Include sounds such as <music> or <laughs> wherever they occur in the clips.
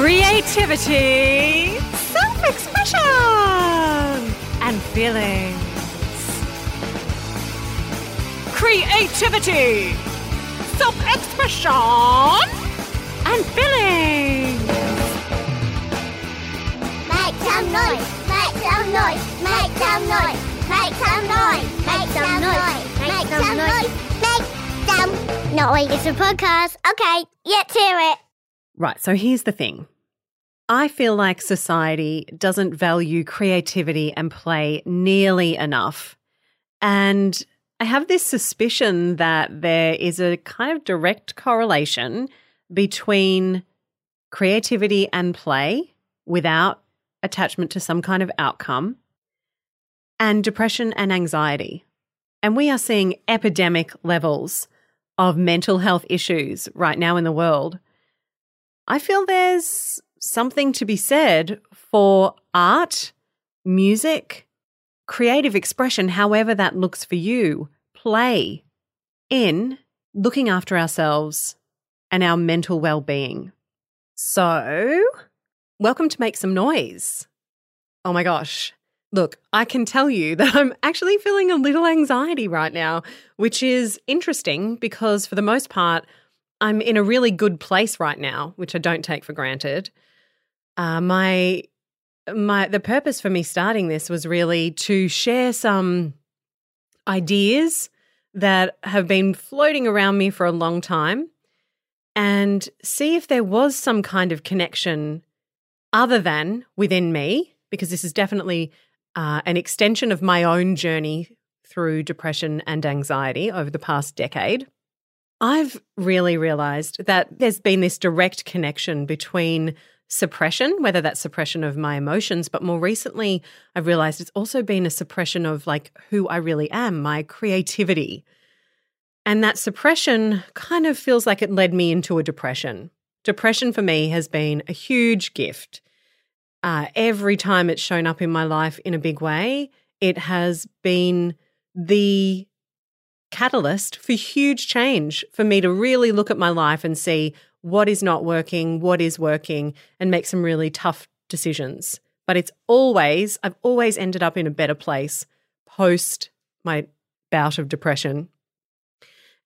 creativity, self expression, and feelings. Creativity, self expression, and feelings. Make some noise, make some noise, make some noise, make some noise, make some noise, make some noise, make some noise. It's a podcast. Okay, let's hear it. Right, so here's the thing. I feel like society doesn't value creativity and play nearly enough. And I have this suspicion that there is a kind of direct correlation between creativity and play without attachment to some kind of outcome and depression and anxiety. And we are seeing epidemic levels of mental health issues right now in the world. I feel there's something to be said for art, music, creative expression, however that looks for you, play in looking after ourselves and our mental well being. So, welcome to Make Some Noise. Oh my gosh. Look, I can tell you <laughs> that I'm actually feeling a little anxiety right now, which is interesting because for the most part, I'm in a really good place right now, which I don't take for granted. Uh, my my the purpose for me starting this was really to share some ideas that have been floating around me for a long time and see if there was some kind of connection other than within me because this is definitely uh, an extension of my own journey through depression and anxiety over the past decade. I've really realized that there's been this direct connection between suppression, whether that's suppression of my emotions, but more recently, I've realized it's also been a suppression of like who I really am, my creativity. And that suppression kind of feels like it led me into a depression. Depression for me has been a huge gift. Uh, every time it's shown up in my life in a big way, it has been the catalyst for huge change for me to really look at my life and see what is not working, what is working, and make some really tough decisions. But it's always, I've always ended up in a better place post my bout of depression.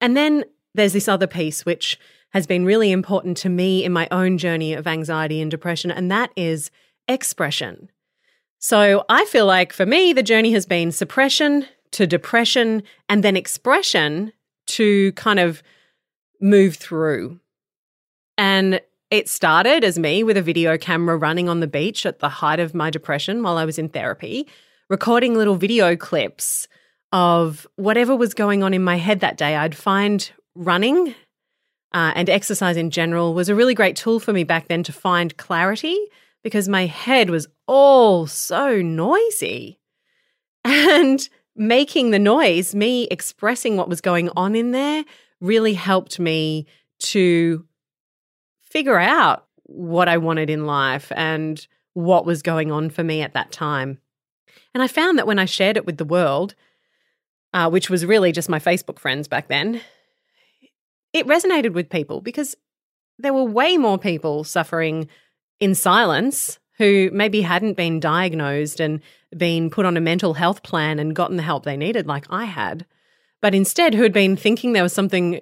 And then there's this other piece which has been really important to me in my own journey of anxiety and depression, and that is expression. So I feel like for me, the journey has been suppression, to depression and then expression to kind of move through. And it started as me with a video camera running on the beach at the height of my depression while I was in therapy, recording little video clips of whatever was going on in my head that day. I'd find running uh, and exercise in general was a really great tool for me back then to find clarity because my head was all so noisy. And making the noise, me expressing what was going on in there, really helped me to figure out what I wanted in life and what was going on for me at that time. And I found that when I shared it with the world, uh, which was really just my Facebook friends back then, it resonated with people because there were way more people suffering in silence who maybe hadn't been diagnosed and been put on a mental health plan and gotten the help they needed, like I had, but instead who had been thinking there was something,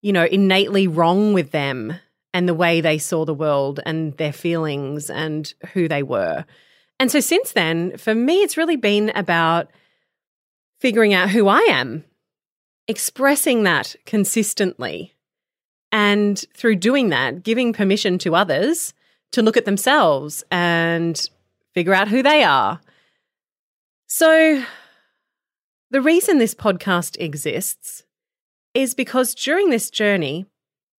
you know, innately wrong with them and the way they saw the world and their feelings and who they were. And so since then, for me, it's really been about figuring out who I am, expressing that consistently. And through doing that, giving permission to others to look at themselves and figure out who they are. So, the reason this podcast exists is because during this journey,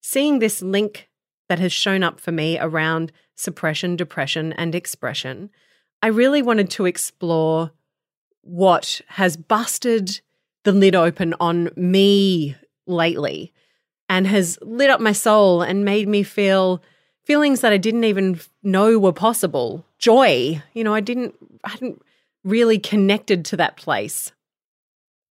seeing this link that has shown up for me around suppression, depression, and expression, I really wanted to explore what has busted the lid open on me lately and has lit up my soul and made me feel feelings that I didn't even know were possible. Joy, you know, I didn't, I hadn't really connected to that place.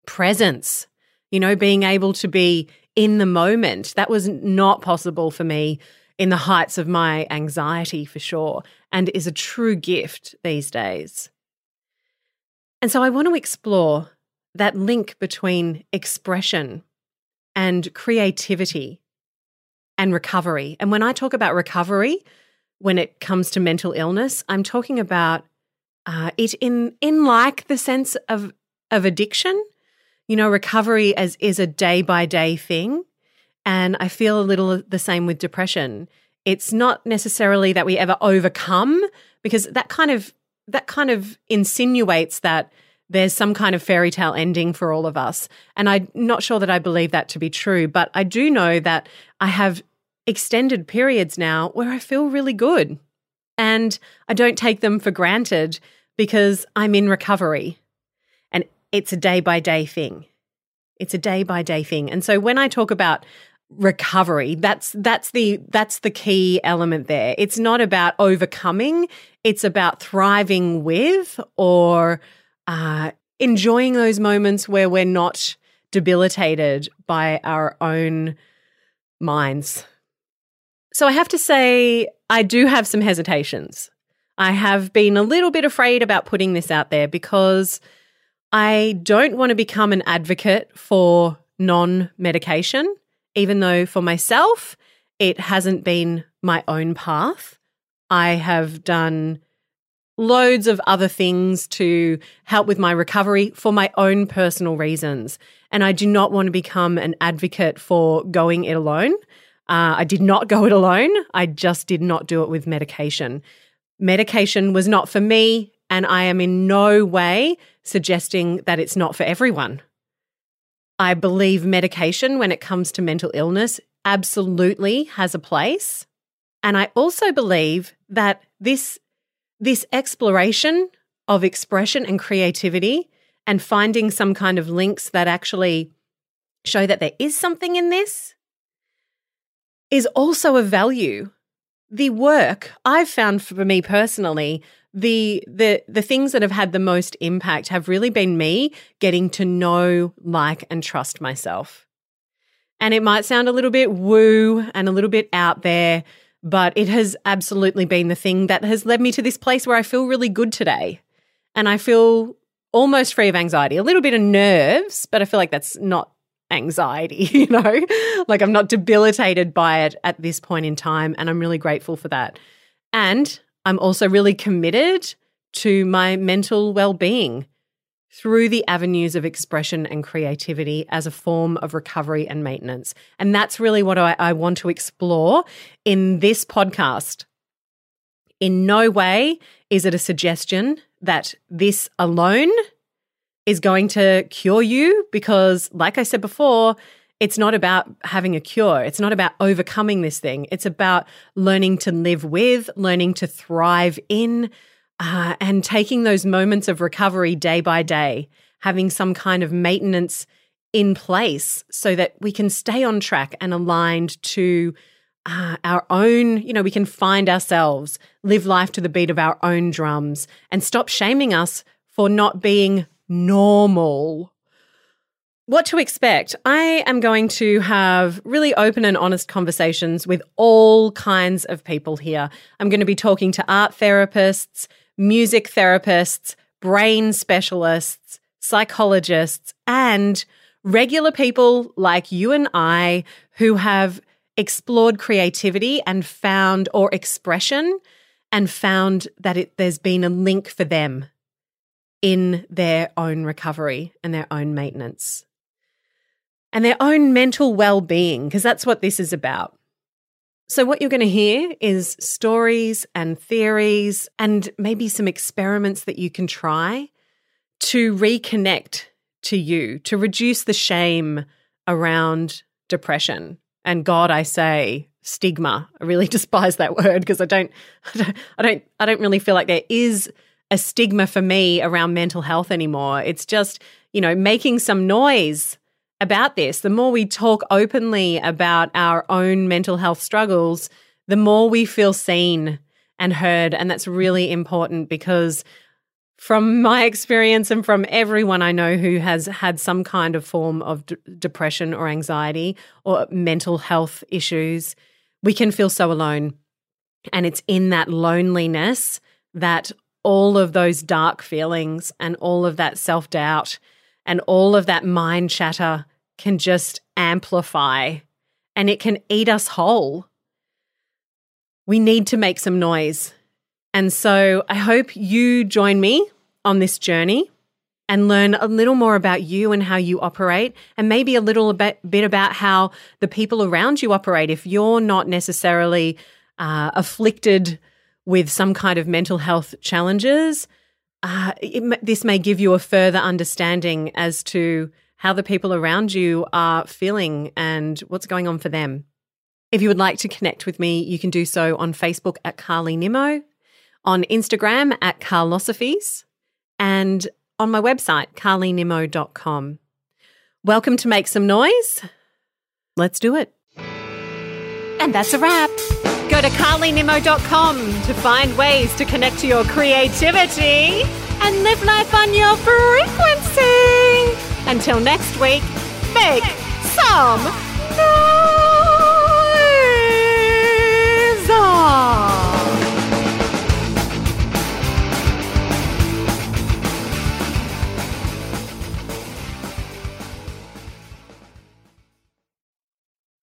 Presence, you know, being able to be in the moment. That was not possible for me in the heights of my anxiety for sure, and is a true gift these days. And so I want to explore that link between expression and creativity and recovery. And when I talk about recovery, when it comes to mental illness, I'm talking about uh, it in in like the sense of of addiction. You know, recovery as is a day by day thing, and I feel a little the same with depression. It's not necessarily that we ever overcome because that kind of that kind of insinuates that there's some kind of fairy tale ending for all of us. And I'm not sure that I believe that to be true, but I do know that I have extended periods now where I feel really good. And I don't take them for granted because I'm in recovery and it's a day by day thing. It's a day by day thing. And so when I talk about recovery. That's that's the that's the key element there. It's not about overcoming. It's about thriving with or uh, enjoying those moments where we're not debilitated by our own minds. So I have to say, I do have some hesitations. I have been a little bit afraid about putting this out there because I don't want to become an advocate for non medication, even though for myself, it hasn't been my own path. I have done loads of other things to help with my recovery for my own personal reasons. And I do not want to become an advocate for going it alone. Uh, I did not go it alone. I just did not do it with medication. Medication was not for me, and I am in no way suggesting that it's not for everyone. I believe medication, when it comes to mental illness, absolutely has a place. And I also believe that this, this exploration of expression and creativity and finding some kind of links that actually show that there is something in this is also a value. The work I've found for me personally, the the the things that have had the most impact have really been me getting to know, like, and trust myself. And it might sound a little bit woo and a little bit out there, but it has absolutely been the thing that has led me to this place where I feel really good today. And I feel almost free of anxiety, a little bit of nerves, but I feel like that's not anxiety, <laughs> you know? like I'm not debilitated by it at this point in time. And I'm really grateful for that. And I'm also really committed to my mental well being through the avenues of expression and creativity as a form of recovery and maintenance. And that's really what I, I want to explore in this podcast. In no way is it a suggestion that this alone is going to cure you because, like I said before, it's not about having a cure. It's not about overcoming this thing. It's about learning to live with, learning to thrive in, uh, and taking those moments of recovery day by day, having some kind of maintenance in place so that we can stay on track and aligned to uh, our own, you know, we can find ourselves, live life to the beat of our own drums, and stop shaming us for not being normal. What to expect? I am going to have really open and honest conversations with all kinds of people here. I'm going to be talking to art therapists, music therapists, brain specialists, psychologists, and regular people like you and I who have explored creativity and found or expression and found that it, there's been a link for them in their own recovery and their own maintenance and their own mental well being, because that's what this is about. So, what you're going to hear is stories and theories and maybe some experiments that you can try to reconnect to you, to reduce the shame around depression. And God, I say, stigma. I really <laughs> despise that word because I don't, I don't, I don't, I don't really feel like there is a stigma for me around mental health anymore. It's just, you know, making some noise about this. The more we talk openly about our own mental health struggles, the more we feel seen and heard. And that's really important because from my <laughs> experience and from everyone I know who has had some kind of form of d- depression or anxiety or mental health issues, we can feel so alone. And it's in that loneliness that all of those dark feelings and all of that self doubt and all of that mind chatter can just amplify and it can eat us whole. We need to make some noise. And so I hope you join me on this journey and learn a little more about you and how you operate, and maybe a little bit, bit about how the people around you operate. If you're not necessarily uh, afflicted with some kind of mental health challenges, uh, it, this may give you a further understanding as to how the people around you are feeling and what's going on for them. If you would like to connect with me, you can do so on Facebook at Carly Nimmo, on Instagram at Carlosophies, and on my website, carlynimmo.com. Welcome to Make Some Noise. Let's do it. And that's a wrap. Go to carlynimmo.com to find ways to connect to your creativity and live life on your frequency. Until next week, make some